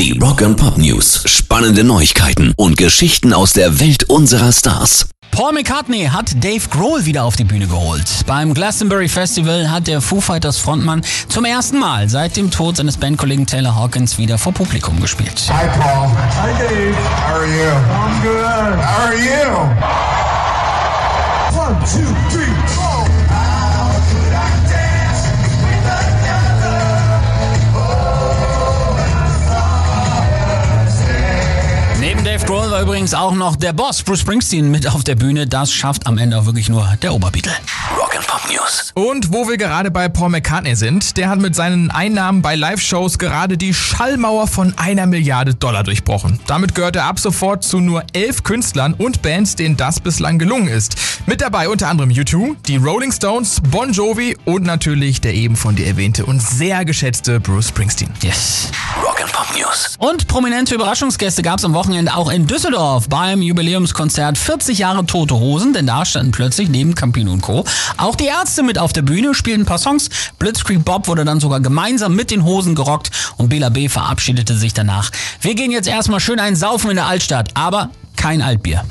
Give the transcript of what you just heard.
Die Rock and Pop News. Spannende Neuigkeiten und Geschichten aus der Welt unserer Stars. Paul McCartney hat Dave Grohl wieder auf die Bühne geholt. Beim Glastonbury Festival hat der Foo Fighters Frontmann zum ersten Mal seit dem Tod seines Bandkollegen Taylor Hawkins wieder vor Publikum gespielt. Hi, Paul. Hi, Dave. How are you? I'm good. How are you? Neben Dave Grohl war übrigens auch noch der Boss Bruce Springsteen mit auf der Bühne. Das schafft am Ende auch wirklich nur der Oberbeatle. Rock and Pop News. Und wo wir gerade bei Paul McCartney sind, der hat mit seinen Einnahmen bei Live-Shows gerade die Schallmauer von einer Milliarde Dollar durchbrochen. Damit gehört er ab sofort zu nur elf Künstlern und Bands, denen das bislang gelungen ist. Mit dabei unter anderem U2, die Rolling Stones, Bon Jovi und natürlich der eben von dir erwähnte und sehr geschätzte Bruce Springsteen. Yes. Rock News. Und prominente Überraschungsgäste gab es am Wochenende auch in Düsseldorf beim Jubiläumskonzert 40 Jahre Tote Hosen, denn da standen plötzlich neben Campino und Co. auch die Ärzte mit auf der Bühne, spielten ein paar Songs. Blitzkrieg Bob wurde dann sogar gemeinsam mit den Hosen gerockt und Bela B. verabschiedete sich danach. Wir gehen jetzt erstmal schön einen Saufen in der Altstadt, aber kein Altbier.